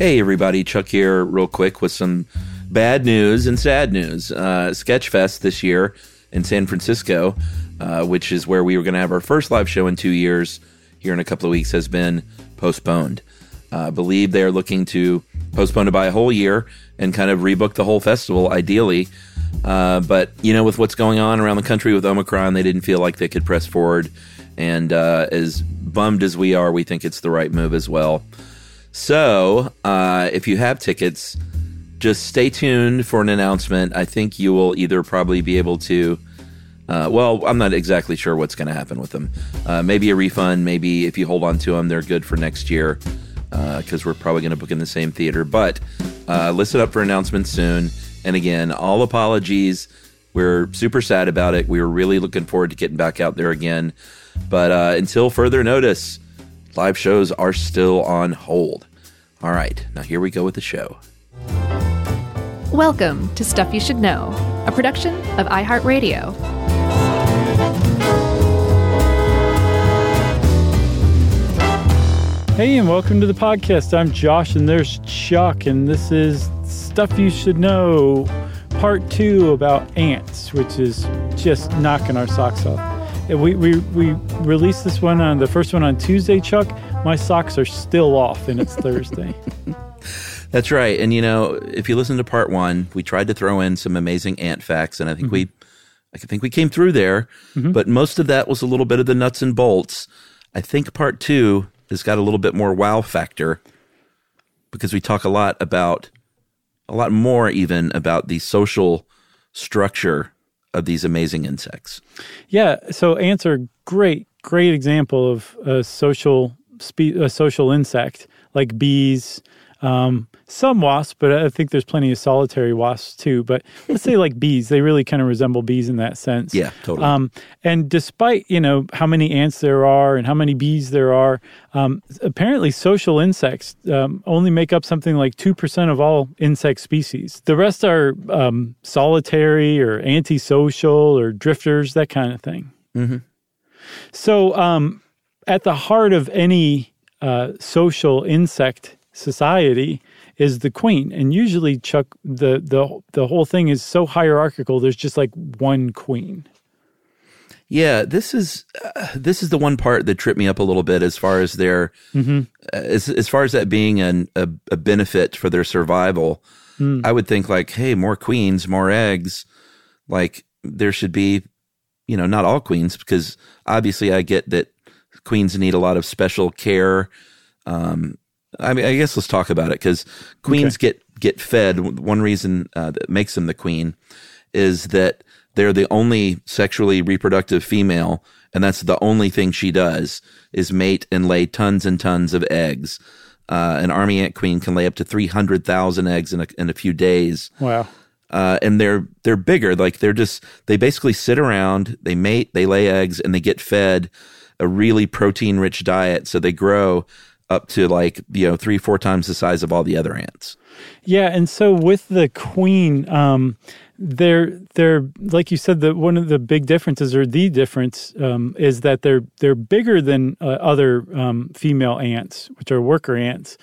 Hey, everybody, Chuck here, real quick, with some bad news and sad news. Uh, Sketchfest this year in San Francisco, uh, which is where we were going to have our first live show in two years, here in a couple of weeks, has been postponed. Uh, I believe they're looking to postpone it by a whole year and kind of rebook the whole festival, ideally. Uh, but, you know, with what's going on around the country with Omicron, they didn't feel like they could press forward. And uh, as bummed as we are, we think it's the right move as well. So, uh, if you have tickets, just stay tuned for an announcement. I think you will either probably be able to. Uh, well, I'm not exactly sure what's going to happen with them. Uh, maybe a refund. Maybe if you hold on to them, they're good for next year because we're probably going to book in the same theater. But uh, listen up for announcements soon. And again, all apologies. We're super sad about it. We were really looking forward to getting back out there again. But uh, until further notice, live shows are still on hold. All right, now here we go with the show. Welcome to Stuff You Should Know, a production of iHeartRadio. Hey, and welcome to the podcast. I'm Josh, and there's Chuck, and this is Stuff You Should Know, part two about ants, which is just knocking our socks off. And we, we, we released this one on the first one on Tuesday, Chuck. My socks are still off, and it's Thursday. That's right. And you know, if you listen to part one, we tried to throw in some amazing ant facts, and I think we, mm-hmm. I think we came through there. Mm-hmm. But most of that was a little bit of the nuts and bolts. I think part two has got a little bit more wow factor because we talk a lot about, a lot more even about the social structure of these amazing insects. Yeah, so ants are great, great example of a social spe- a social insect like bees, um, some wasps, but I think there's plenty of solitary wasps too. But let's say like bees, they really kind of resemble bees in that sense. Yeah, totally. Um, and despite you know how many ants there are and how many bees there are, um, apparently social insects um, only make up something like two percent of all insect species. The rest are um, solitary or antisocial or drifters, that kind of thing. So, um, at the heart of any uh, social insect society is the queen, and usually, Chuck, the the the whole thing is so hierarchical. There's just like one queen. Yeah, this is uh, this is the one part that tripped me up a little bit as far as their uh, as as far as that being an, a a benefit for their survival. I would think like, hey, more queens, more eggs. Like there should be, you know, not all queens because obviously I get that queens need a lot of special care. Um, I mean, I guess let's talk about it because queens get get fed. One reason uh, that makes them the queen is that they're the only sexually reproductive female, and that's the only thing she does is mate and lay tons and tons of eggs. Uh, an army ant queen can lay up to three hundred thousand eggs in a, in a few days Wow. uh, and they're they're bigger. Like they're just they basically sit around, they mate, they lay eggs, and they get fed a really protein rich diet. So they grow up to like you know three four times the size of all the other ants. Yeah, and so with the queen, um, they're they're like you said that one of the big differences or the difference um, is that they're they're bigger than uh, other um, female ants, which are worker ants.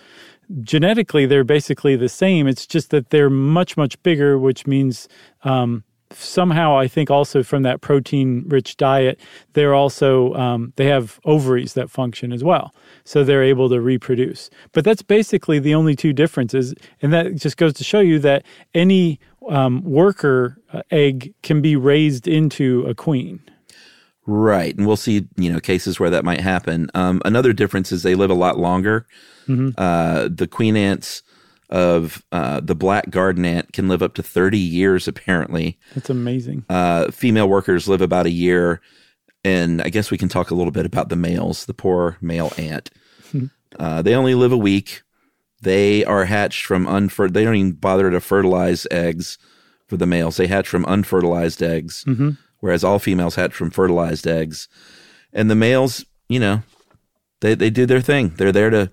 Genetically, they're basically the same. It's just that they're much much bigger, which means um, somehow I think also from that protein rich diet, they're also um, they have ovaries that function as well, so they're able to reproduce. But that's basically the only two differences, and that just goes to show you that any um, worker uh, egg can be raised into a queen. Right, and we'll see you know cases where that might happen. Um, another difference is they live a lot longer. Uh, the queen ants of uh, the black garden ant can live up to thirty years apparently. That's amazing. uh, female workers live about a year, and I guess we can talk a little bit about the males, the poor male ant. uh, they only live a week. They are hatched from unfer. They don't even bother to fertilize eggs for the males. They hatch from unfertilized eggs, whereas all females hatch from fertilized eggs. And the males, you know, they they do their thing. They're there to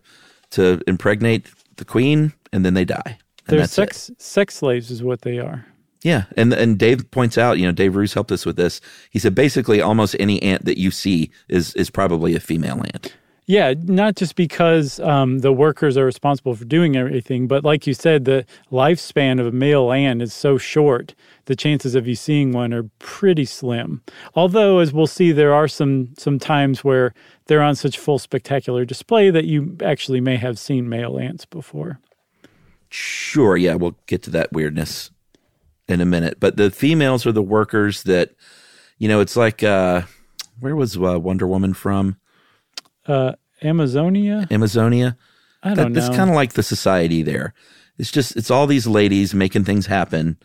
to impregnate the queen, and then they die. They're that's it. sex sex slaves, is what they are. Yeah, and and Dave points out, you know, Dave Roos helped us with this. He said basically almost any ant that you see is is probably a female ant. Yeah, not just because um, the workers are responsible for doing everything, but like you said, the lifespan of a male ant is so short. The chances of you seeing one are pretty slim. Although, as we'll see, there are some some times where they're on such full spectacular display that you actually may have seen male ants before. Sure, yeah, we'll get to that weirdness in a minute. But the females are the workers that, you know, it's like uh, where was uh, Wonder Woman from? Uh, Amazonia? Amazonia. I don't that, know. kind of like the society there. It's just it's all these ladies making things happen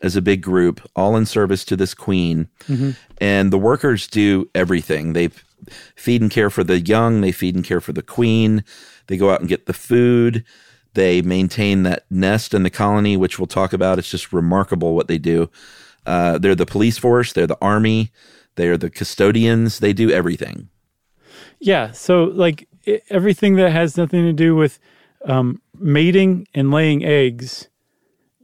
as a big group, all in service to this queen. Mm-hmm. And the workers do everything. They feed and care for the young. They feed and care for the queen. They go out and get the food. They maintain that nest in the colony, which we'll talk about. It's just remarkable what they do. Uh, they're the police force. They're the army. They are the custodians. They do everything. Yeah. So, like everything that has nothing to do with um, mating and laying eggs,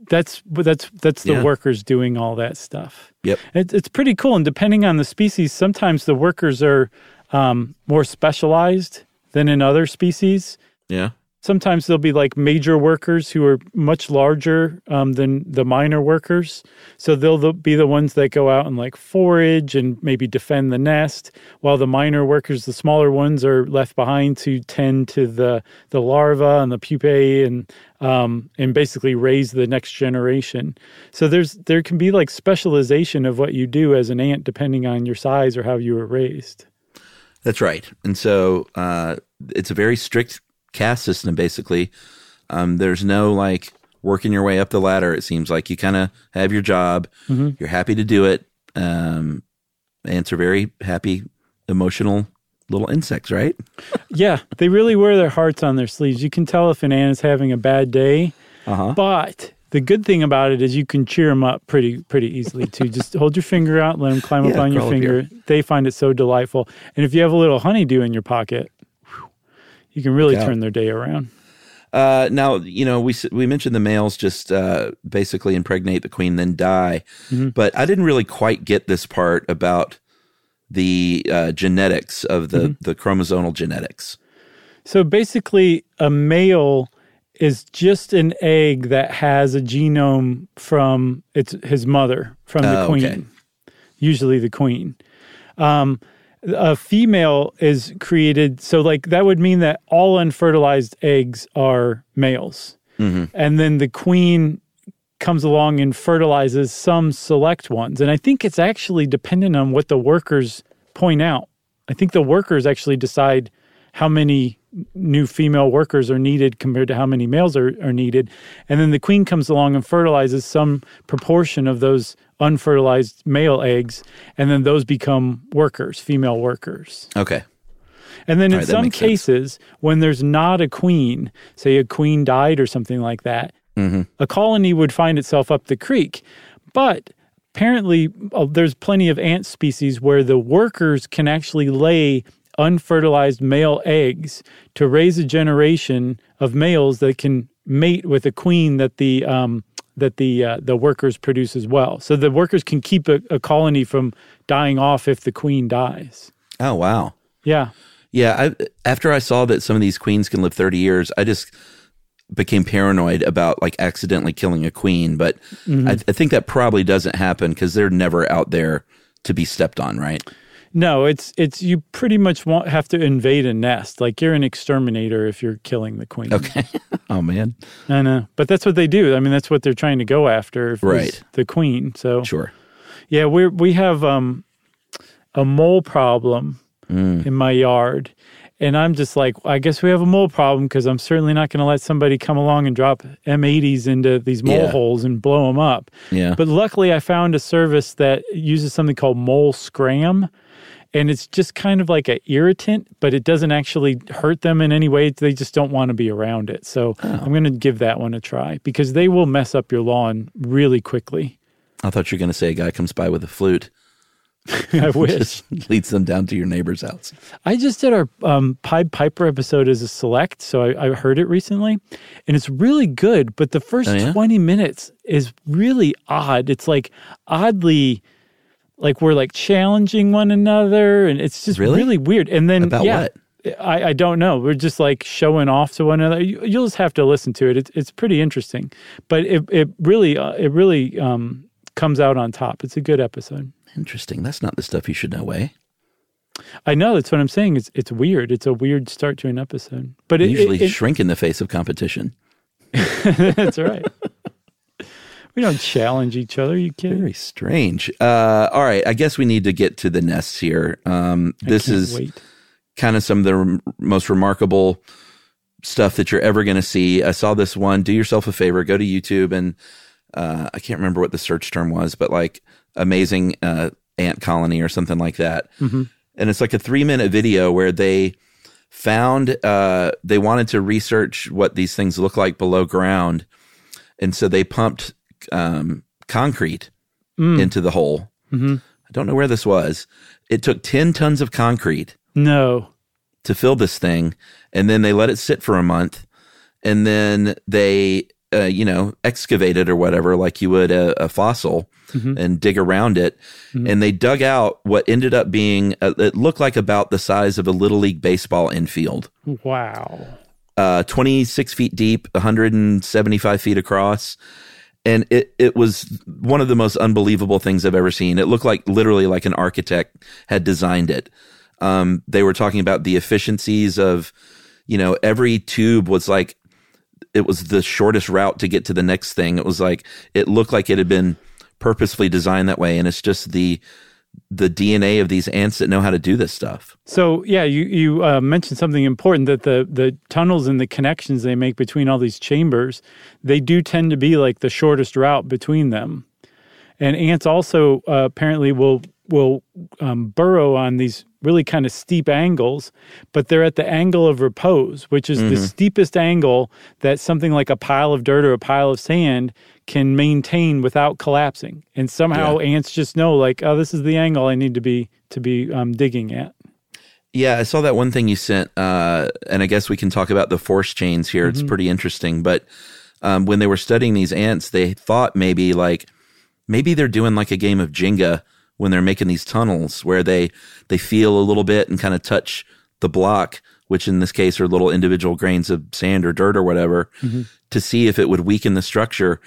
that's that's that's the Yeah. workers doing all that stuff. Yep. It, it's pretty cool. And depending on the species, sometimes the workers are um, more specialized than in other species. Yeah. Sometimes there'll be like major workers who are much larger um, than the minor workers. So they'll the- be the ones that go out and like forage and maybe defend the nest, while the minor workers, the smaller ones, are left behind to tend to the the larva and the pupae and um, and basically raise the next generation. So there's there can be like specialization of what you do as an ant depending on your size or how you were raised. That's right. And so uh, it's a very strict caste system, basically. Um, there's no like working your way up the ladder. It seems like you kind of have your job, you're happy to do it. Um, ants are very happy, emotional little insects, right? Yeah, they really wear their hearts on their sleeves. You can tell if an ant is having a bad day. Uh-huh. But the good thing about it is you can cheer them up pretty pretty easily too. Just hold your finger out, let them climb up on your finger. They find it so delightful. And if you have a little honeydew in your pocket, you can really turn their day around. Uh, now, you know, we we mentioned the males just uh, basically impregnate the queen, then die. But I didn't really quite get this part about the uh, genetics of the the chromosomal genetics. So basically, a male is just an egg that has a genome from its his mother, from the Oh, queen, okay. usually the queen. Um, a female is created, so like that would mean that all unfertilized eggs are males, mm-hmm. and then the queen comes along and fertilizes some select ones. And I think it's actually dependent on what the workers point out. I think the workers actually decide how many new female workers are needed compared to how many males are, are needed. And then the queen comes along and fertilizes some proportion of those unfertilized male eggs, and then those become workers, female workers. Okay. And then in right, some makes sense. cases, when there's not a queen, say a queen died or something like that, Mm-hmm. a colony would find itself up the creek. But apparently, uh, there's plenty of ant species where the workers can actually lay unfertilized male eggs to raise a generation of males that can mate with a queen that the um, that the uh, the workers produce as well. So the workers can keep a, a colony from dying off if the queen dies. Oh wow. Yeah. Yeah, I, after I saw that some of these queens can live 30 years, I just became paranoid about like accidentally killing a queen. But I, I think that probably doesn't happen because they're never out there to be stepped on, right? No, it's it's you pretty much want have to invade a nest. Like you're an exterminator if you're killing the queen. Okay. oh man. I know, but that's what they do. I mean, that's what they're trying to go after. Right. The queen. So Sure. yeah, we we have um a mole problem in my yard. And I'm just like, I guess we have a mole problem because I'm certainly not going to let somebody come along and drop M80s into these mole Yeah. holes and blow them up. Yeah. But luckily, I found a service that uses something called Mole Scram. And it's just kind of like an irritant, but it doesn't actually hurt them in any way. They just don't want to be around it. So I'm going to give that one a try because they will mess up your lawn really quickly. I thought you were going to say a guy comes by with a flute, I wish. leads them down to your neighbor's house. I just did our um, Pied Piper episode as a select, so I, I heard it recently, and it's really good. But the first Oh, yeah? twenty minutes is really odd. It's like oddly, like we're like challenging one another, and it's just Really? really weird. And then About yeah, what? I, I don't know. We're just like showing off to one another. You, will just have to listen to it. It's, it's pretty interesting, but it it really uh, it really um, comes out on top. It's a good episode. Interesting. That's not the stuff you should know, eh? I know that's what I'm saying. It's it's weird. It's a weird start to an episode, but it usually it, it, shrink in the face of competition. that's right. We don't challenge each other. you kidding? Very strange. Uh, all right, I guess we need to get to the nests here. Um, this is wait. kind of some of the rem- most remarkable stuff that you're ever going to see. I saw this one. Do yourself a favor, go to YouTube and uh, I can't remember what the search term was, but like amazing uh, ant colony or something like that. Mm-hmm. And it's like a three minute video where they found uh, they wanted to research what these things look like below ground, and so they pumped um, concrete Mm. into the hole. Mm-hmm. I don't know where this was. It took ten tons of concrete No. to fill this thing, and then they let it sit for a month, and then they, uh, you know, excavate it or whatever, like you would a, a fossil, Mhm. and dig around it, Mhm. and they dug out what ended up being, uh, it looked like about the size of a little league baseball infield, Wow. uh, twenty six feet deep, one hundred and seventy five feet across. And it, it was one of the most unbelievable things I've ever seen. It looked like literally like an architect had designed it. Um, they were talking about the efficiencies of, you know, every tube was like, it was the shortest route to get to the next thing. It was like, it looked like it had been purposefully designed that way. And it's just the, the DNA of these ants that know how to do this stuff. So yeah, you you uh, mentioned something important that the the tunnels and the connections they make between all these chambers, they do tend to be like the shortest route between them, and ants also uh, apparently will will um, burrow on these really kind of steep angles, but they're at the angle of repose, which is the steepest angle that something like a pile of dirt or a pile of sand can maintain without collapsing. And somehow ants just know, like, oh, this is the angle I need to be to be um, digging at. Yeah, I saw that one thing you sent, uh, and I guess we can talk about the force chains here. It's pretty interesting. But um, when they were studying these ants, they thought maybe like maybe they're doing like a game of Jenga when they're making these tunnels, where they they feel a little bit and kind of touch the block, which in this case are little individual grains of sand or dirt or whatever, mm-hmm. to see if it would weaken the structure.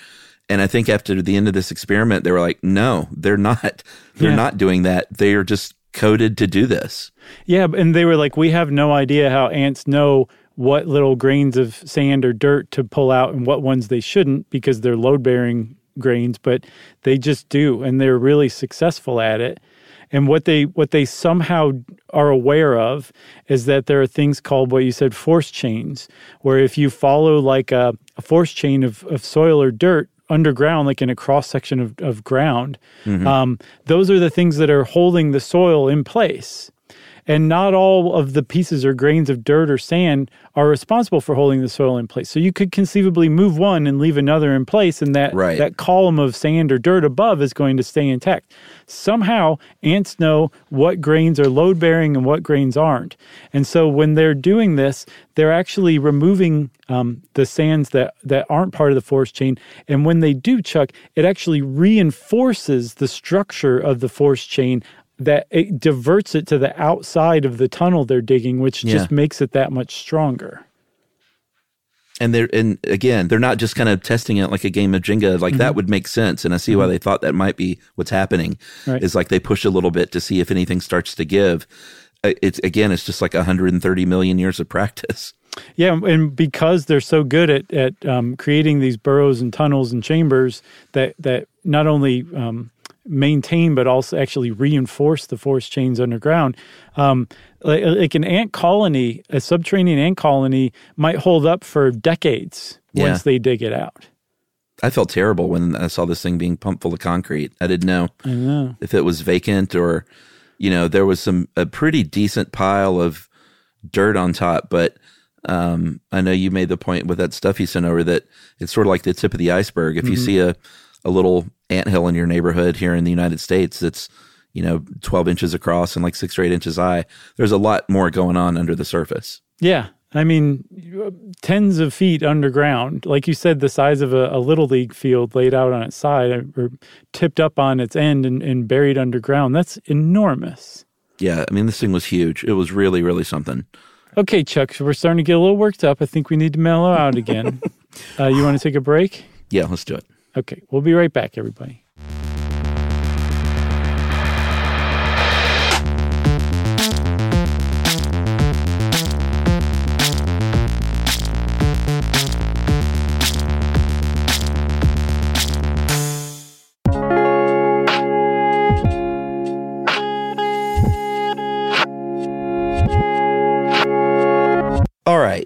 And I think after the end of this experiment, they were like, no, they're not. They're Yeah. not doing that. They are just coded to do this. Yeah, and they were like, we have no idea how ants know what little grains of sand or dirt to pull out and what ones they shouldn't because they're load bearing grains, but they just do, and they're really successful at it. And what they what they somehow are aware of is that there are things called what you said force chains, where if you follow like a, a force chain of, of soil or dirt underground, like in a cross section of, of ground, um, those are the things that are holding the soil in place. And not all of the pieces or grains of dirt or sand are responsible for holding the soil in place. So you could conceivably move one and leave another in place, and that, Right. that column of sand or dirt above is going to stay intact. Somehow, ants know what grains are load bearing and what grains aren't. And so when they're doing this, they're actually removing um, the sands that, that aren't part of the force chain. And when they do, Chuck, it actually reinforces the structure of the force chain that it diverts it to the outside of the tunnel they're digging, which just makes it that much stronger. and they're and again they're not just kind of testing it like a game of jenga like that would make sense and i see why they thought that might be what's happening Right. is like they push a little bit to see if anything starts to give. Uh, it's again it's just like 130 million years of practice. Yeah, and because they're so good at at um, creating these burrows and tunnels and chambers that that not only um, maintain but also actually reinforce the force chains underground. Um, like, like an ant colony, a subterranean ant colony might hold up for decades Yeah. once they dig it out. i felt terrible when i saw this thing being pumped full of concrete i didn't know I know. if it was vacant or you know there was some a pretty decent pile of dirt on top but um, i know you made the point with that stuff you sent over that it's sort of like the tip of the iceberg if you see a, a little anthill in your neighborhood here in the united states that's you know 12 inches across and like six or eight inches high there's a lot more going on under the surface Yeah. I mean, tens of feet underground, like you said, the size of a, a little league field laid out on its side or tipped up on its end and, and buried underground. That's enormous. yeah i mean this thing was huge it was really really something Okay, Chuck, so we're starting to get a little worked up. I think we need to mellow out again. uh, you want to take a break? Yeah, let's do it. Okay, we'll be right back, everybody.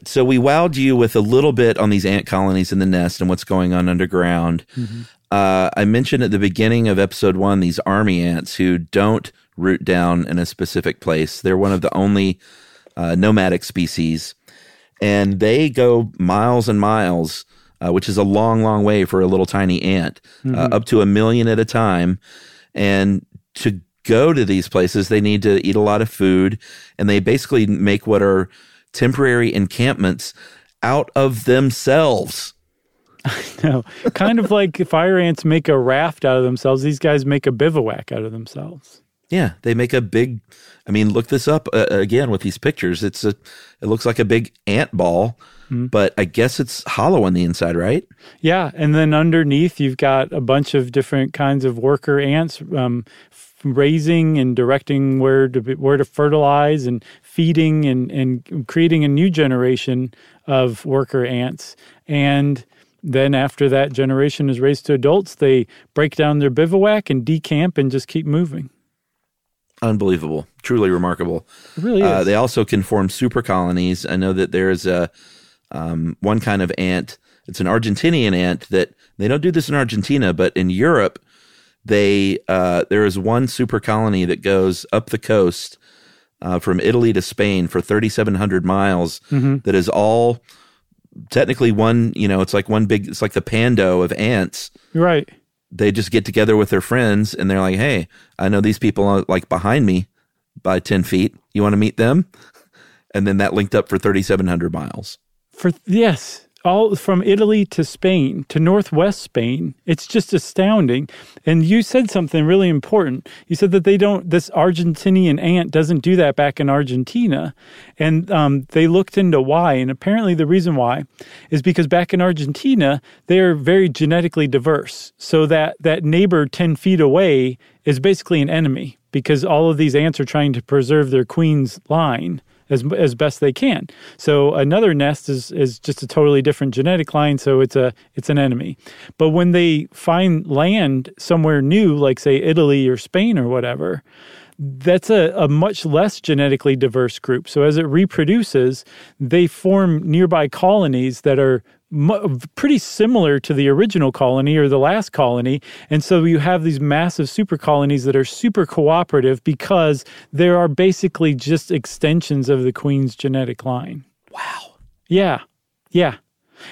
Right. So we wowed you with a little bit on these ant colonies in the nest and what's going on underground. Uh, I mentioned at the beginning of episode one these army ants who don't root down in a specific place. They're one of the only uh, nomadic species, and they go miles and miles, uh, which is a long, long way for a little tiny ant, uh, up to a million at a time. And to go to these places, they need to eat a lot of food, and they basically make what are temporary encampments out of themselves. No, kind of like fire ants make a raft out of themselves. These guys make a bivouac out of themselves. Yeah, they make a big. I mean, look this up uh, again with these pictures. It's a. It looks like a big ant ball, but I guess it's hollow on the inside, right? Yeah, and then underneath you've got a bunch of different kinds of worker ants um, raising and directing where to be, where to fertilize and feeding and and creating a new generation of worker ants. And then after that generation is raised to adults, they break down their bivouac and decamp and just keep moving. Unbelievable, truly remarkable. It really. Uh, they also can form super colonies. I know that there is a um, one kind of ant. It's an Argentinian ant that they don't do this in Argentina, but in Europe, they uh, there is one super colony that goes up the coast uh, from Italy to Spain for 3,700 miles. that is all technically one. You know, it's like one big. It's like the pando of ants right. they just get together with their friends and they're like, "Hey, I know these people are like behind me by ten feet. You want to meet them?" And then that linked up for thirty seven hundred miles. For yes, all from Italy to Spain to Northwest Spain. It's just astounding. And you said something really important. You said that they don't. This Argentinian ant doesn't do that back in Argentina, and um, they looked into why. And apparently, the reason why is because back in Argentina they are very genetically diverse. So that that neighbor ten feet away is basically an enemy because all of these ants are trying to preserve their queen's line as as best they can. So another nest is is just a totally different genetic line, so it's a it's an enemy. But when they find land somewhere new, like say Italy or Spain or whatever, that's a, a much less genetically diverse group. So as it reproduces, they form nearby colonies that are pretty similar to the original colony or the last colony. And so you have these massive super colonies that are super cooperative because there are basically just extensions of the queen's genetic line. Wow. Yeah. Yeah.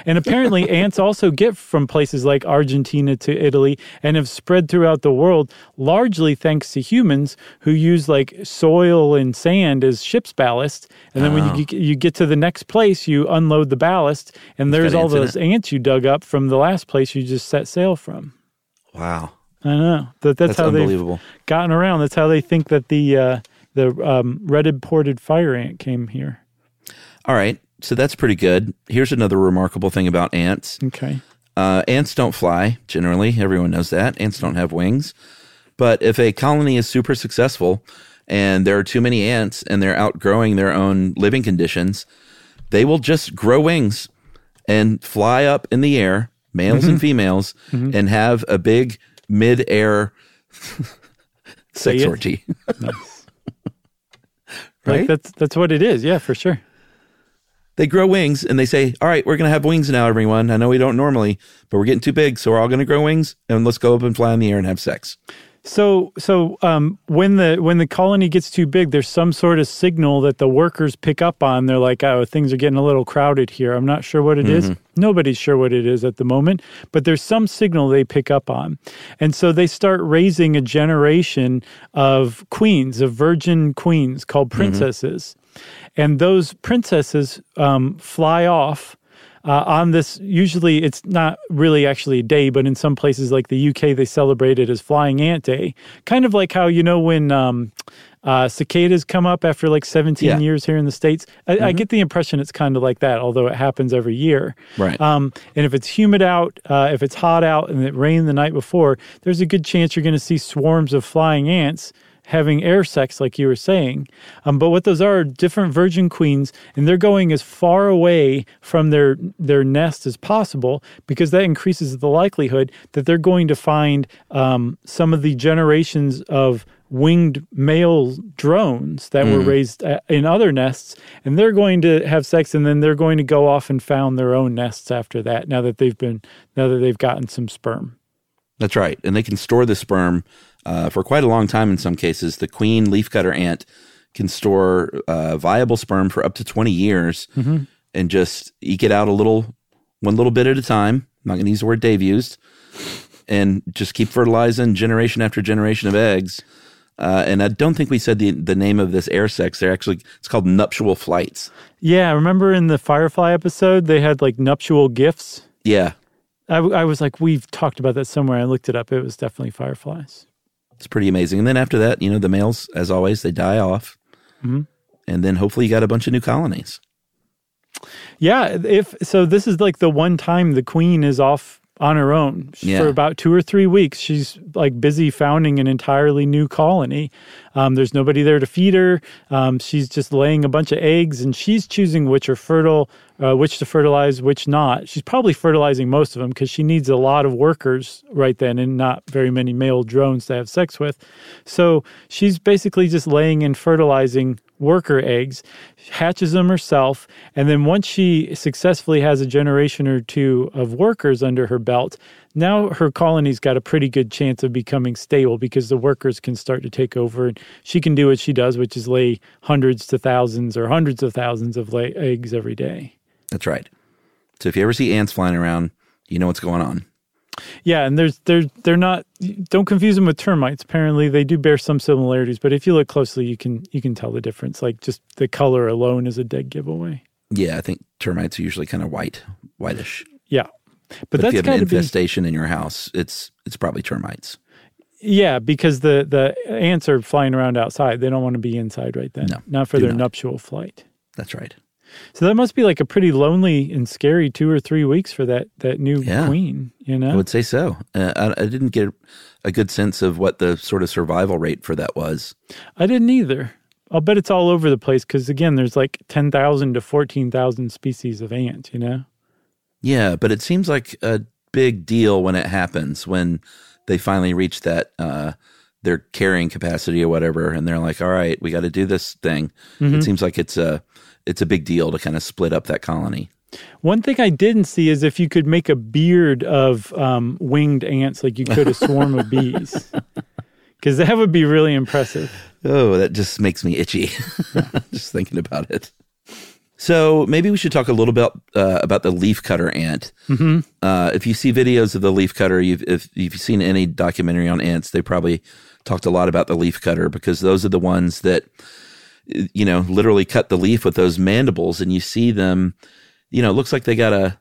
And apparently, ants also get from places like Argentina to Italy and have spread throughout the world, largely thanks to humans who use like soil and sand as ship's ballast. And then when you, get- you get to the next place, you unload the ballast, and there's all those it. ants you dug up from the last place you just set sail from. Wow. I know that that's, That's how they've gotten around. That's how they think that the uh, the um, red imported fire ant came here. All right. So that's pretty good. Here's another remarkable thing about ants. Okay. Uh, ants don't fly generally. Everyone knows that. Ants don't have wings. But if a colony is super successful and there are too many ants and they're outgrowing their own living conditions, they will just grow wings and fly up in the air, males and females, and have a big mid air sex orgy. Nice. Right? Like that's that's what it is. Yeah, for sure. They grow wings and they say, All right, we're going to have wings now, everyone. I know we don't normally, but we're getting too big. So we're all going to grow wings and let's go up and fly in the air and have sex. So so um, when the when the colony gets too big, there's some sort of signal that the workers pick up on. They're like, oh, things are getting a little crowded here. I'm not sure what it is. Nobody's sure what it is at the moment, but there's some signal they pick up on, and so they start raising a generation of queens, of virgin queens called princesses, and those princesses um, fly off uh, on this. Usually, it's not really actually a day, but in some places like the UK, they celebrate it as Flying Ant Day. Kind of like how you know when. Um, uh, cicadas come up after like 17 Yeah. years here in the States. I, I get the impression it's kind of like that, although it happens every year. Right. Um, and if it's humid out, uh, if it's hot out and it rained the night before, there's a good chance you're going to see swarms of flying ants having air sex, like you were saying. Um, but what those are, are different virgin queens, and they're going as far away from their their nest as possible because that increases the likelihood that they're going to find um, some of the generations of winged male drones that were raised uh, in other nests and they're going to have sex and then they're going to go off and found their own nests after that now that they've been now that they've gotten some sperm That's right. And they can store the sperm uh, for quite a long time in some cases. The queen leafcutter ant can store uh, viable sperm for up to 20 years and just eke it out a little, one little bit at a time. I'm not going to use the word Dave used. And just keep fertilizing generation after generation of eggs. Uh, and I don't think we said the, the name of this air sex. They're actually, it's called nuptial flights. yeah remember in the firefly episode they had like nuptial gifts Yeah. I, w- I was like we've talked about that somewhere i looked it up it was definitely fireflies It's pretty amazing. And then after that, you know, the males, as always, they die off. Mm-hmm. And then hopefully you got a bunch of new colonies. Yeah, if so, this is like the one time the queen is off on her own Yeah. for about two or three weeks. She's like busy founding an entirely new colony. Um, there's nobody there to feed her. Um, she's just laying a bunch of eggs, and she's choosing which are fertile, uh, which to fertilize, which not. She's probably fertilizing most of them because she needs a lot of workers right then, and not very many male drones to have sex with. So she's basically just laying and fertilizing worker eggs, hatches them herself, and then once she successfully has a generation or two of workers under her belt, now her colony's got a pretty good chance of becoming stable because the workers can start to take over and she can do what she does, which is lay hundreds to thousands or hundreds of thousands of lay eggs every day. That's right. So if you ever see ants flying around, you know what's going on. Yeah, and there's they're they're not don't confuse them with termites. Apparently they do bear some similarities, but if you look closely you can you can tell the difference. Like just the color alone is a dead giveaway. Yeah, I think termites are usually kind of white, whitish. Yeah. But, But, if you have an to be infestation in your house, it's it's probably termites. yeah, because the the ants are flying around outside. They don't want to be inside right then. No, not for their not. nuptial flight. That's right. So that must be like a pretty lonely and scary two or three weeks for that that new Yeah. queen. You know, I would say so. Uh, I, I didn't get a good sense of what the sort of survival rate for that was. I didn't either. I'll bet it's all over the place because again, there's like ten thousand to fourteen thousand species of ant. You know. Yeah, but it seems like a big deal when it happens when they finally reach that uh, their carrying capacity or whatever, and they're like, "All right, we got to do this thing." It seems like it's a it's a big deal to kind of split up that colony. One thing I didn't see is if you could make a beard of um, winged ants, like you could a swarm of bees, because that would be really impressive. Oh, that just makes me itchy just thinking about it. So maybe we should talk a little bit uh, about the leafcutter ant. Mm-hmm. Uh, if you see videos of the leafcutter, you've, if you've seen any documentary on ants, they probably talked a lot about the leafcutter because those are the ones that, you know, literally cut the leaf with those mandibles, and you see them. You know, it looks like they got a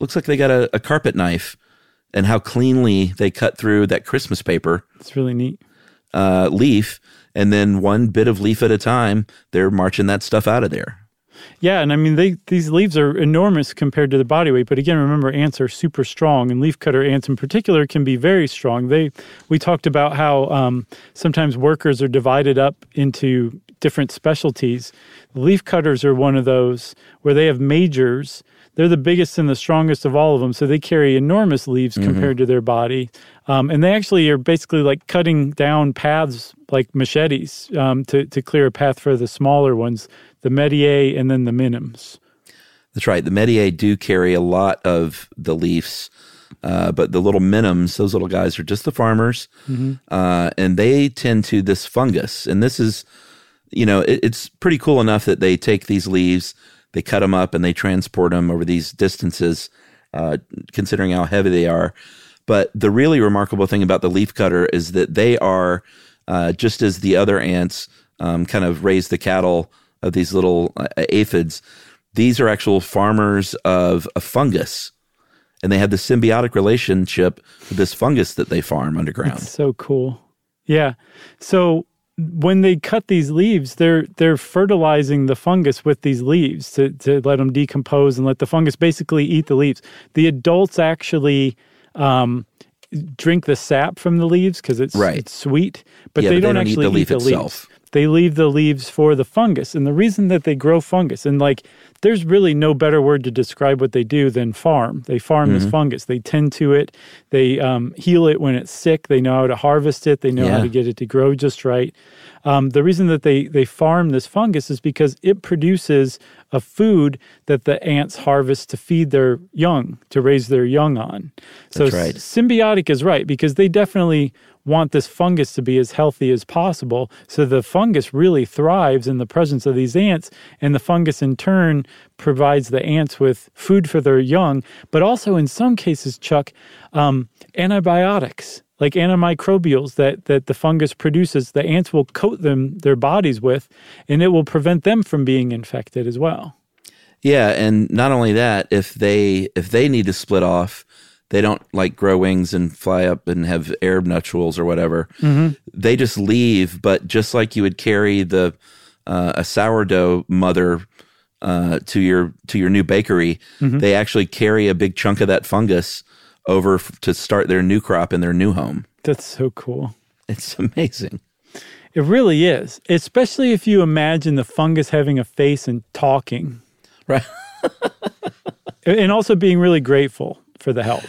looks like they got a, a carpet knife, and how cleanly they cut through that Christmas paper It's really neat. uh, leaf, and then one bit of leaf at a time, they're marching that stuff out of there. Yeah, and I mean they these leaves are enormous compared to the body weight, but again, remember ants are super strong, and leafcutter ants in particular can be very strong. They we talked about how um, sometimes workers are divided up into different specialties. The leafcutters are one of those where they have majors. They're the biggest and the strongest of all of them, so they carry enormous leaves compared to their body. Um, and they actually are basically like cutting down paths like machetes um, to, to clear a path for the smaller ones, the mediae and then the minims. That's right. The mediae do carry a lot of the leaves, uh, but the little minims, those little guys, are just the farmers, uh, and they tend to this fungus. And this is, you know, it, it's pretty cool enough that they take these leaves, they cut them up, and they transport them over these distances, uh, considering how heavy they are. But the really remarkable thing about the leafcutter is that they are, uh, just as the other ants um, kind of raise the cattle of these little uh, aphids, these are actual farmers of a fungus, and they have this symbiotic relationship with this fungus that they farm underground. It's so cool. Yeah. So when they cut these leaves, they're they're fertilizing the fungus with these leaves to to let them decompose and let the fungus basically eat the leaves. The adults actually um, drink the sap from the leaves because it's Right. it's sweet, but Yeah, they but they don't don't eat actually the leaf eat the itself. leaves. They leave the leaves for the fungus, and the reason that they grow fungus and like there's really no better word to describe what they do than farm. They farm Mm-hmm. this fungus. They tend to it. They um, heal it when it's sick. They know how to harvest it. They know how to get it to grow just right. Um, the reason that they they farm this fungus is because it produces a food that the ants harvest to feed their young, to raise their young on. So right. symbiotic is right because they definitely want this fungus to be as healthy as possible. So the fungus really thrives in the presence of these ants, and the fungus in turn provides the ants with food for their young, but also in some cases, Chuck, um, antibiotics like antimicrobials that that the fungus produces. The ants will coat them their bodies with, and it will prevent them from being infected as well. Yeah, and not only that, if they if they need to split off, they don't like grow wings and fly up and have air nuptials or whatever. They just leave. But just like you would carry the uh, a sourdough mother uh, to your to your new bakery, they actually carry a big chunk of that fungus over f- to start their new crop in their new home. That's so cool. It's amazing. It really is, especially if you imagine the fungus having a face and talking, Right. and also being really grateful for the help.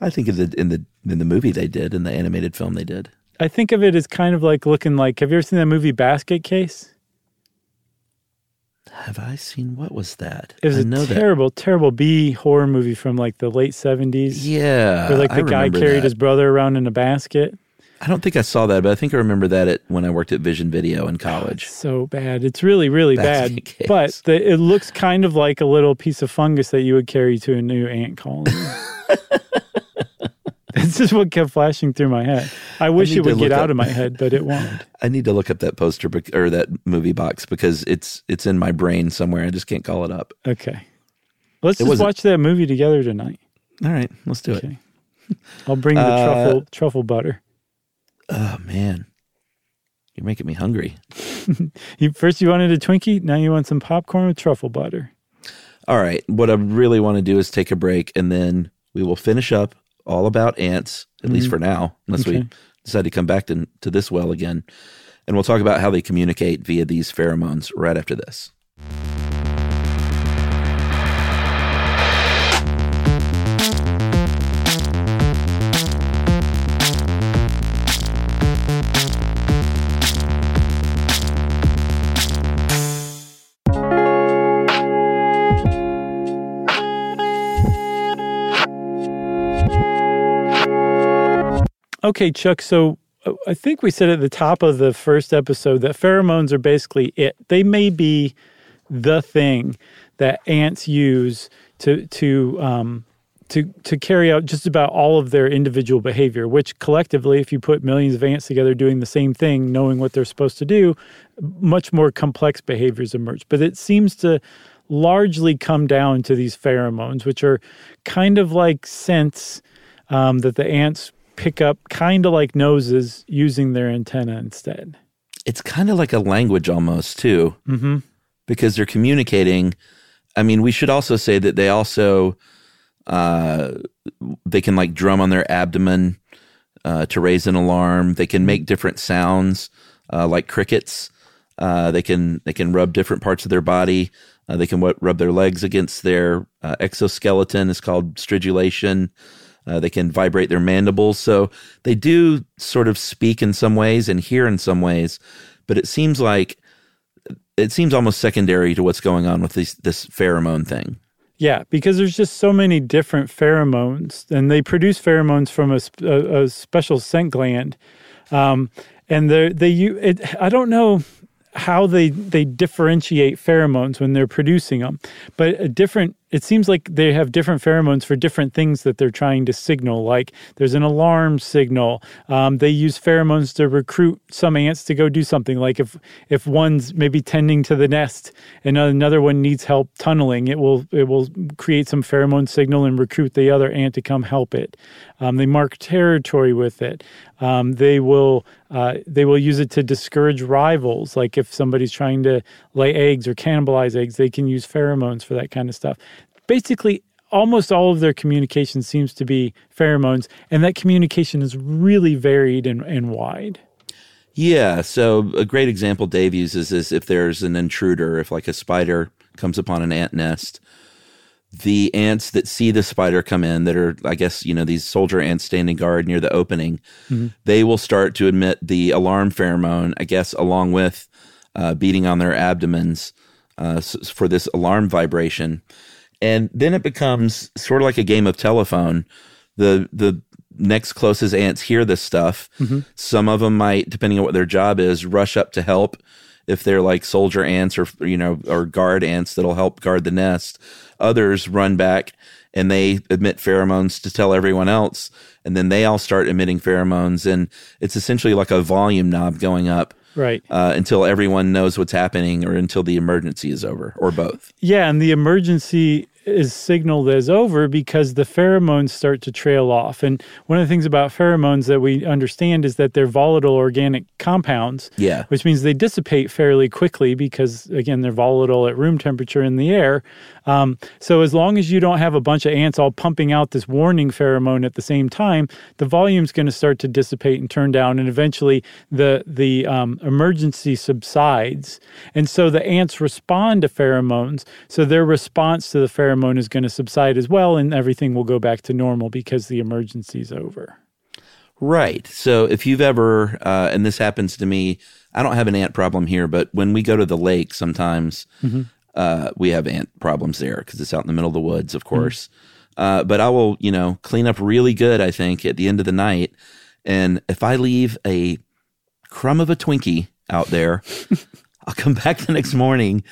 I think in the in the in the movie they did in the animated film they did. I think of it as kind of like looking like. Have you ever seen that movie Basket Case? Have I seen what was that? It was I a know that. terrible, terrible B horror movie from like the late seventies. Yeah, where like I the guy carried that. his brother around in a basket. I don't think I saw that, but I think I remember that at, when I worked at Vision Video in college. So bad. It's really, really Basket bad. Case. But the, it looks kind of like a little piece of fungus that you would carry to a new ant colony. It's just what kept flashing through my head. I wish need it would get look out of my head, but it won't. I need to look up that poster bec- or that movie box because it's it's in my brain somewhere. I just can't call it up. Okay. Let's It just wasn't- watch that movie together tonight. All right, let's do it. I'll bring the Uh, truffle truffle butter. Oh man, you're making me hungry. You, first you wanted a Twinkie, now you want some popcorn with truffle butter. All right, what I really want to do is take a break, and then we will finish up all about ants, at least mm-hmm. for now, unless we decide to come back to, to this well again. And we'll talk about how they communicate via these pheromones right after this. Okay, Chuck. So uh, I think we said at the top of the first episode that pheromones are basically it. They may be the thing that ants use to to um, to to carry out just about all of their individual behavior. Which collectively, if you put millions of ants together doing the same thing, knowing what they're supposed to do, much more complex behaviors emerge. But it seems to largely come down to these pheromones, which are kind of like scents um, that the ants pick up, kind of like noses, using their antenna instead. It's kind of like a language almost too, Mm-hmm. because they're communicating. I mean, we should also say that they also uh, they can like drum on their abdomen uh, to raise an alarm. They can make different sounds uh, like crickets. Uh, they can they can rub different parts of their body. Uh, they can what, rub their legs against their uh, exoskeleton. It's called stridulation. Uh, they can vibrate their mandibles. So they do sort of speak in some ways and hear in some ways, but it seems like it seems almost secondary to what's going on with this this pheromone thing. Yeah, because there's just so many different pheromones, and they produce pheromones from a, a, a special scent gland, um, and they I don't know how they they differentiate pheromones when they're producing them, but a different it seems like they have different pheromones for different things that they're trying to signal. Like there's an alarm signal. Um, they use pheromones to recruit some ants to go do something. Like if if one's maybe tending to the nest and another one needs help tunneling, it will it will create some pheromone signal and recruit the other ant to come help it. Um, they mark territory with it. Um, they will uh, they will use it to discourage rivals. Like if somebody's trying to lay eggs or cannibalize eggs, they can use pheromones for that kind of stuff. Basically, almost all of their communication seems to be pheromones, and that communication is really varied and, and wide. Yeah. So a great example Dave uses is if there's an intruder, if like a spider comes upon an ant nest, the ants that see the spider come in that are i guess you know these soldier ants standing guard near the opening mm-hmm. they will start to emit the alarm pheromone i guess along with uh, beating on their abdomens uh, for this alarm vibration and then it becomes sort of like a game of telephone. The the next closest ants hear this stuff. Mm-hmm. some of them might depending on what their job is rush up to help if they're like soldier ants or you know or guard ants that'll help guard the nest. Others run back and they emit pheromones to tell everyone else. And then they all start emitting pheromones. And it's essentially like a volume knob going up right uh, until everyone knows what's happening or until the emergency is over or both yeah and the emergency is signaled as over because the pheromones start to trail off. And one of the things about pheromones that we understand is that they're volatile organic compounds. Yeah. Which means they dissipate fairly quickly because, again, they're volatile at room temperature in the air. Um, so as long as you don't have a bunch of ants all pumping out this warning pheromone at the same time, the volume's going to start to dissipate and turn down, and eventually the the um, emergency subsides. And so the ants respond to pheromones. So their response to the pheromone is going to subside as well, and everything will go back to normal because the emergency's over. Right. So if you've ever, uh, and this happens to me, I don't have an ant problem here, but when we go to the lake, sometimes mm-hmm. Uh, we have ant problems there because it's out in the middle of the woods, of course. Mm-hmm. Uh, but I will, you know, clean up really good. I think at the end of the night, and if I leave a crumb of a Twinkie out there, I'll come back the next morning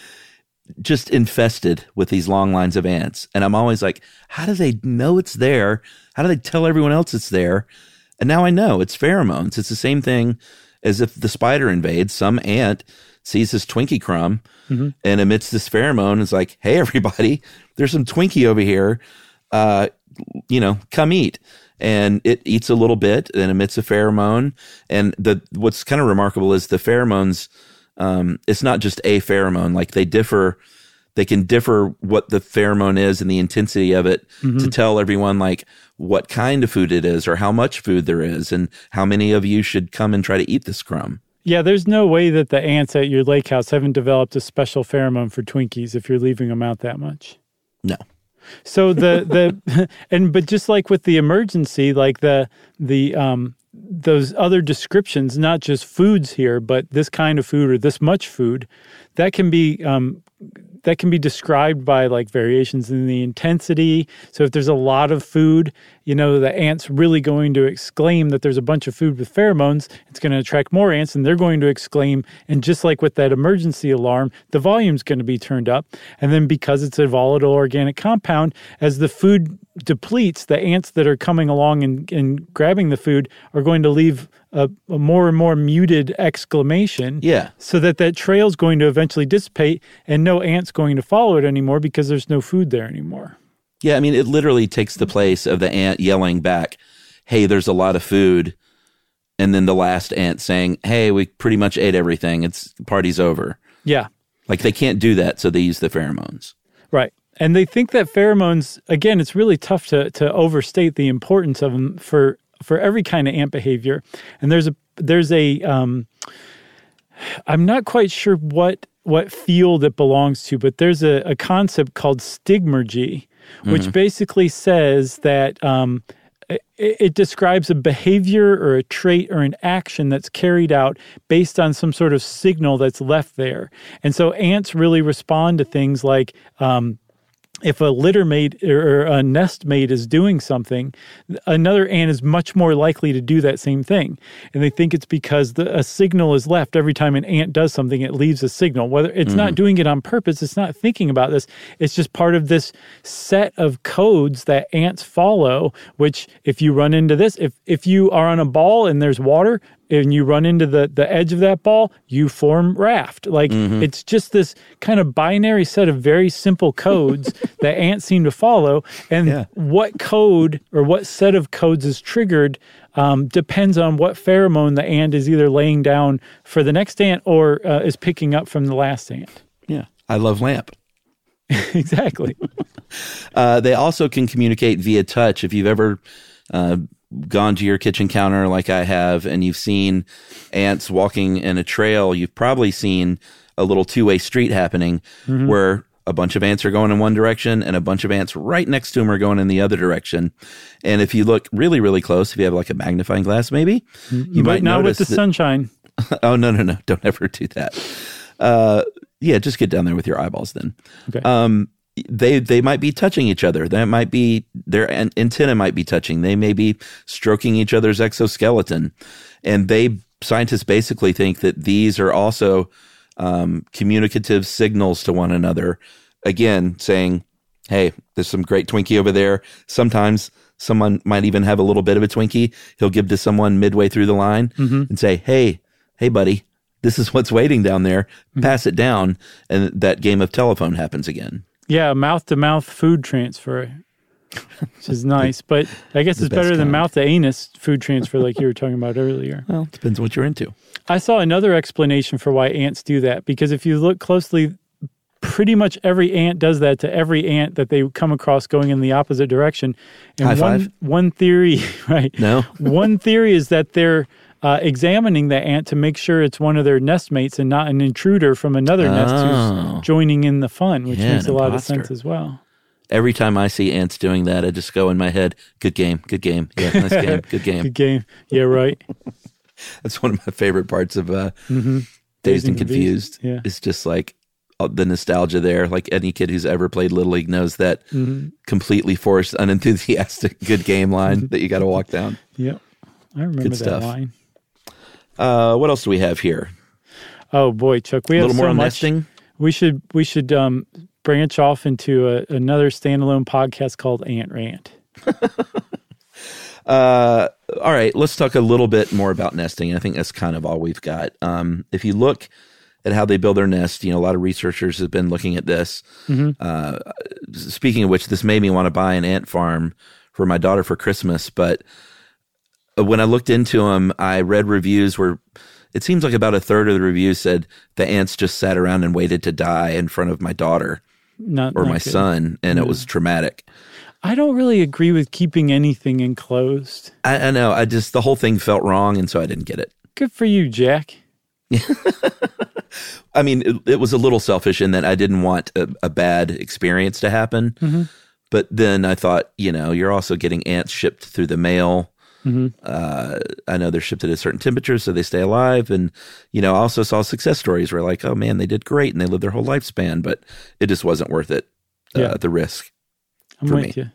just infested with these long lines of ants. And I'm always like, how do they know it's there? How do they tell everyone else it's there? And now I know it's pheromones. It's the same thing as if the spider invades. Some ant sees this Twinkie crumb mm-hmm. and emits this pheromone. It's like, hey, everybody, there's some Twinkie over here. Uh, you know, come eat. And it eats a little bit and emits a pheromone. And the what's kind of remarkable is the pheromones. Um, it's not just a pheromone; like they differ. They can differ what the pheromone is and the intensity of it mm-hmm. to tell everyone like what kind of food it is or how much food there is and how many of you should come and try to eat this crumb. Yeah, there's no way that the ants at your lake house haven't developed a special pheromone for Twinkies if you're leaving them out that much. No. So the the and but just like with the emergency, like the the um those other descriptions, not just foods here, but this kind of food or this much food, that can be um, that can be described by like variations in the intensity. So if there's a lot of food, you know, the ant's really going to exclaim that there's a bunch of food with pheromones. It's going to attract more ants and they're going to exclaim. And just like with that emergency alarm, the volume's going to be turned up. And then because it's a volatile organic compound, as the food depletes, the ants that are coming along and, and grabbing the food are going to leave a, a, more and more muted exclamation. Yeah. So that that trail is going to eventually dissipate and no ant's going to follow it anymore because there's no food there anymore. Yeah. I mean, it literally takes the place of the ant yelling back, Hey, there's a lot of food. And then the last ant saying, Hey, we pretty much ate everything. It's party's over. Yeah. Like they can't do that. So they use the pheromones. Right. And they think that pheromones, again, it's really tough to, to overstate the importance of them for for every kind of ant behavior. And there's a there's a um, I'm not quite sure what what field it belongs to, but there's a, a concept called stigmergy, which mm-hmm. basically says that um, it, it, describes a behavior or a trait or an action that's carried out based on some sort of signal that's left there. And so ants really respond to things like um, if a litter mate or a nest mate is doing something, another ant is much more likely to do that same thing. And they think it's because the, a signal is left every time an ant does something, it leaves a signal. Whether it's mm-hmm. not doing it on purpose, it's not thinking about this. It's just part of this set of codes that ants follow, which if you run into this, if, if you are on a ball and there's water, and you run into the the edge of that ball, you form raft. Like mm-hmm. it's just this kind of binary set of very simple codes that ants seem to follow. And yeah. what code or what set of codes is triggered um, depends on what pheromone the ant is either laying down for the next ant or uh, is picking up from the last ant. Yeah, I love lamp. exactly. uh, they also can communicate via touch. If you've ever uh, gone to your kitchen counter like I have and you've seen ants walking in a trail, you've probably seen a little two way street happening mm-hmm. where a bunch of ants are going in one direction and a bunch of ants right next to them are going in the other direction. And if you look really, really close, if you have like a magnifying glass, maybe mm-hmm. you but might not with the that, sunshine. oh no, no, no! Don't ever do that. Uh, yeah, just get down there with your eyeballs then. Okay. Um, they they might be touching each other. That might be their antenna might be touching. They may be stroking each other's exoskeleton, and they scientists basically think that these are also um, communicative signals to one another. Again, saying, "Hey, there's some great Twinkie over there." Sometimes someone might even have a little bit of a Twinkie. He'll give to someone midway through the line mm-hmm. and say, "Hey, hey, buddy." This is what's waiting down there. Mm-hmm. Pass it down, and that game of telephone happens again. Yeah, mouth to mouth food transfer, which is nice. But I guess it's better than mouth to anus food transfer, like you were talking about earlier. Well, depends what you're into. I saw another explanation for why ants do that because if you look closely, pretty much every ant does that to every ant that they come across going in the opposite direction. And High one five. one theory, right? No. one theory is that they're uh, examining the ant to make sure it's one of their nest mates and not an intruder from another oh. nest who's oh. joining in the fun, which yeah, makes a lot imposter. of sense as well. Every time I see ants doing that, I just go in my head, good game, good game. Yeah, nice game, good game. good game. Yeah, right. That's one of my favorite parts of uh, mm-hmm. Dazed and Confused. Yeah. It's just like uh, the nostalgia there. Like any kid who's ever played Little League knows that mm-hmm. completely forced, unenthusiastic, good game line that you got to walk down. Yep. I remember good that stuff. line. Uh, what else do we have here? Oh boy, Chuck, we have a little so more on much. nesting. We should we should um, branch off into a, another standalone podcast called Ant Rant. uh, all right, let's talk a little bit more about nesting. I think that's kind of all we've got. Um, if you look at how they build their nest, you know, a lot of researchers have been looking at this. Mm-hmm. Uh, speaking of which, this made me want to buy an ant farm for my daughter for Christmas, but when I looked into them, I read reviews where it seems like about a third of the reviews said the ants just sat around and waited to die in front of my daughter not, or not my good. son, and it was traumatic. I don't really agree with keeping anything enclosed. I, I, know. I just the whole thing felt wrong, and so I didn't get it. Good for you, Chuck. I mean, it, it, was a little selfish in that I didn't want a, a bad experience to happen. Mm-hmm. But then I thought, you know, you're also getting ants shipped through the mail Mm-hmm. Uh, I know they're shipped at a certain temperature, so they stay alive. And you know, I also saw success stories where like, oh man, they did great and they lived their whole lifespan, but it just wasn't worth it. Uh, yeah. the risk. I'm for with me. you.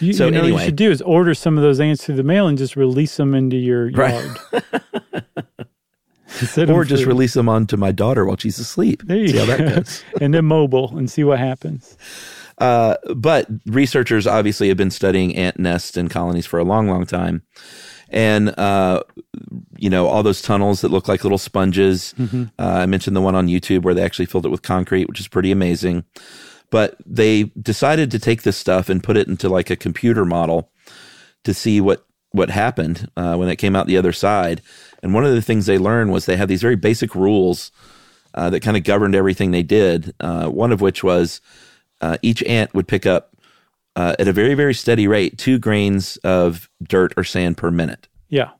You, so you know anyway. what you should do is order some of those ants through the mail and just release them into your yard. Right. or just release them onto my daughter while she's asleep. There you see go. how that goes. and then mobile and see what happens. Uh, but researchers obviously have been studying ant nests and colonies for a long, long time. And, uh, you know, all those tunnels that look like little sponges. Mm-hmm. Uh, I mentioned the one on YouTube where they actually filled it with concrete, which is pretty amazing. But they decided to take this stuff and put it into like a computer model to see what, what happened uh, when it came out the other side. And one of the things they learned was they had these very basic rules uh, that kind of governed everything they did. Uh, one of which was uh, each ant would pick up uh, at a very, very steady rate two grains of dirt or sand per minute. Yeah.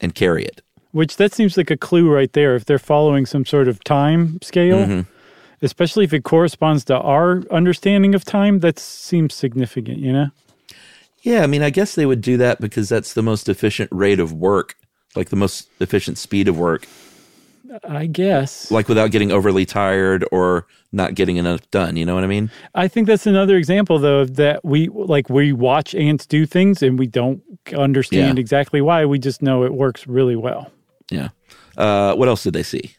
And carry it. Which that seems like a clue right there. If they're following some sort of time scale, mm-hmm. especially if it corresponds to our understanding of time, that seems significant, you know? Yeah. I mean, I guess they would do that because that's the most efficient rate of work, like the most efficient speed of work I guess. like without getting overly tired or not getting enough done. You know what I mean? I think that's another example, though, that we like we watch ants do things and we don't understand Yeah. exactly why. We just know it works really well. Yeah. Uh, what else did they see?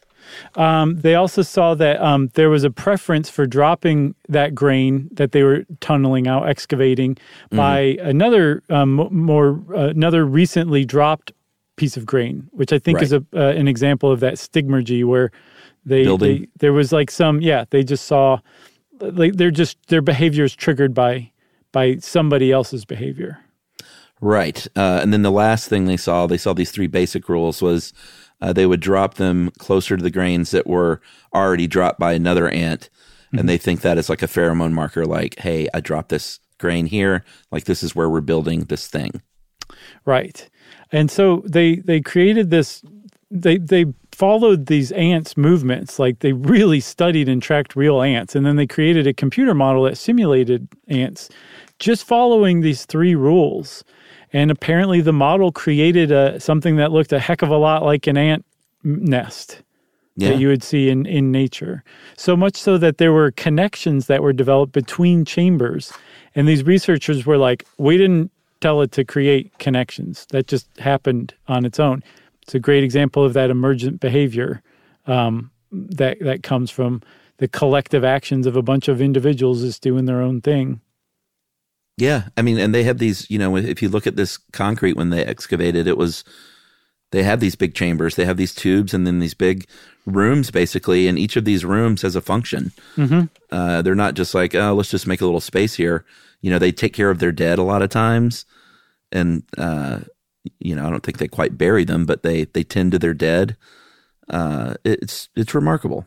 Um, they also saw that um, there was a preference for dropping that grain that they were tunneling out, excavating, by another um, more uh, another recently dropped piece of grain, which I think is a uh, an example of that stigmergy where they, they there was like some yeah they just saw like they're just their behavior is triggered by by somebody else's behavior. Right. Uh, and then the last thing they saw, they saw these three basic rules was uh, they would drop them closer to the grains that were already dropped by another ant. And they think that is like a pheromone marker, like, hey, I dropped this grain here. Like, this is where we're building this thing. Right. And so they they created this they they followed these ants movements like they really studied and tracked real ants and then they created a computer model that simulated ants just following these three rules. And apparently the model created a something that looked a heck of a lot like an ant nest Yeah. that you would see in, in nature. So much so that there were connections that were developed between chambers. And these researchers were like, we didn't tell it to create connections. That just happened on its own. It's a great example of that emergent behavior um, that, that comes from the collective actions of a bunch of individuals just doing their own thing. Yeah, I mean, and they have these. You know, if you look at this concrete when they excavated, it was they have these big chambers, they have these tubes, and then these big rooms, basically, and each of these rooms has a function. Mm-hmm. Uh, they're not just like, oh, let's just make a little space here. You know, they take care of their dead a lot of times, and uh, you know, I don't think they quite bury them, but they they tend to their dead. Uh, it's it's remarkable.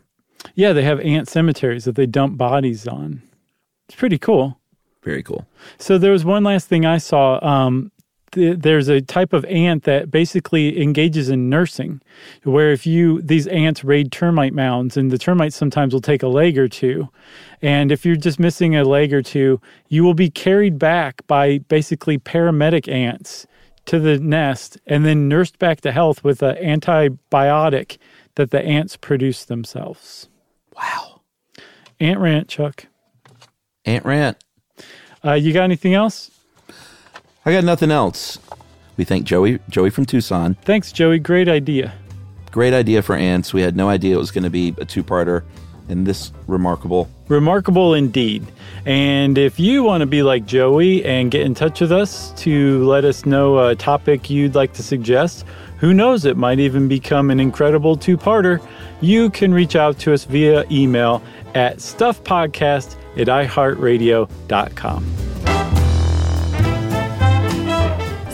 Yeah, they have ant cemeteries that they dump bodies on. It's pretty cool. Very cool. So there was one last thing I saw. Um, th- there's a type of ant that basically engages in nursing, where if you these ants raid termite mounds, and the termites sometimes will take a leg or two, and if you're just missing a leg or two, you will be carried back by basically paramedic ants to the nest, and then nursed back to health with an antibiotic that the ants produce themselves. Wow. Ant rant, Chuck. Ant rant. Uh, you got anything else? I got nothing else. We thank Joey Joey from Tucson. Thanks, Joey. Great idea. Great idea for ants. We had no idea it was going to be a two-parter and this remarkable. Remarkable indeed. And if you want to be like Joey and get in touch with us to let us know a topic you'd like to suggest, who knows, it might even become an incredible two parter, you can reach out to us via email at stuffpodcast at iheartradio.com.